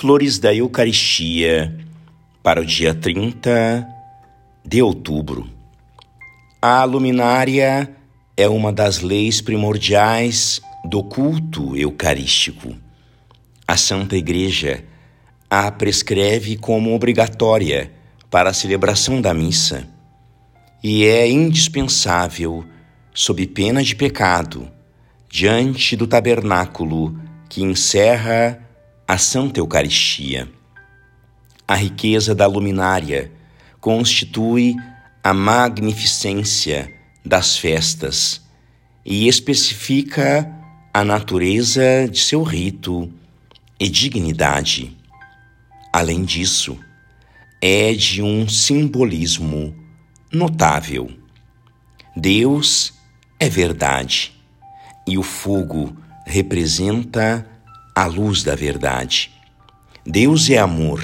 Flores da Eucaristia para o dia 30 de outubro. A luminária é uma das leis primordiais do culto eucarístico. A Santa Igreja a prescreve como obrigatória para a celebração da missa e é indispensável, sob pena de pecado, diante do tabernáculo que encerra a Santa Eucaristia. A riqueza da luminária constitui a magnificência das festas e especifica a natureza de seu rito e dignidade. Além disso, é de um simbolismo notável. Deus é verdade e o fogo representa a luz da verdade. Deus é amor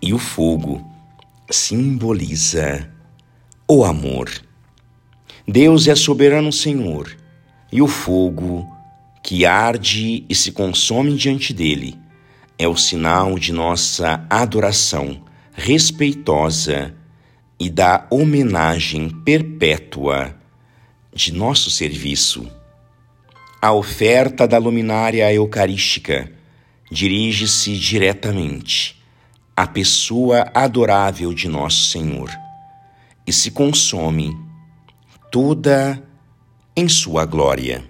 e o fogo simboliza o amor. Deus é soberano Senhor e o fogo que arde e se consome diante dele é o sinal de nossa adoração respeitosa e da homenagem perpétua de nosso serviço. A oferta da luminária eucarística dirige-se diretamente à pessoa adorável de Nosso Senhor e se consome toda em Sua glória.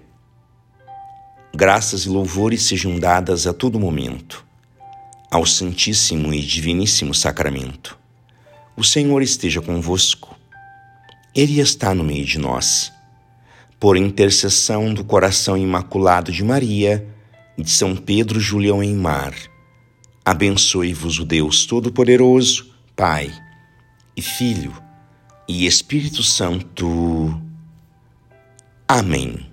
Graças e louvores sejam dadas a todo momento ao Santíssimo e Diviníssimo Sacramento. O Senhor esteja convosco, Ele está no meio de nós por intercessão do coração imaculado de Maria e de São Pedro Julião em Mar, abençoe-vos o Deus Todo-Poderoso, Pai e Filho e Espírito Santo. Amém.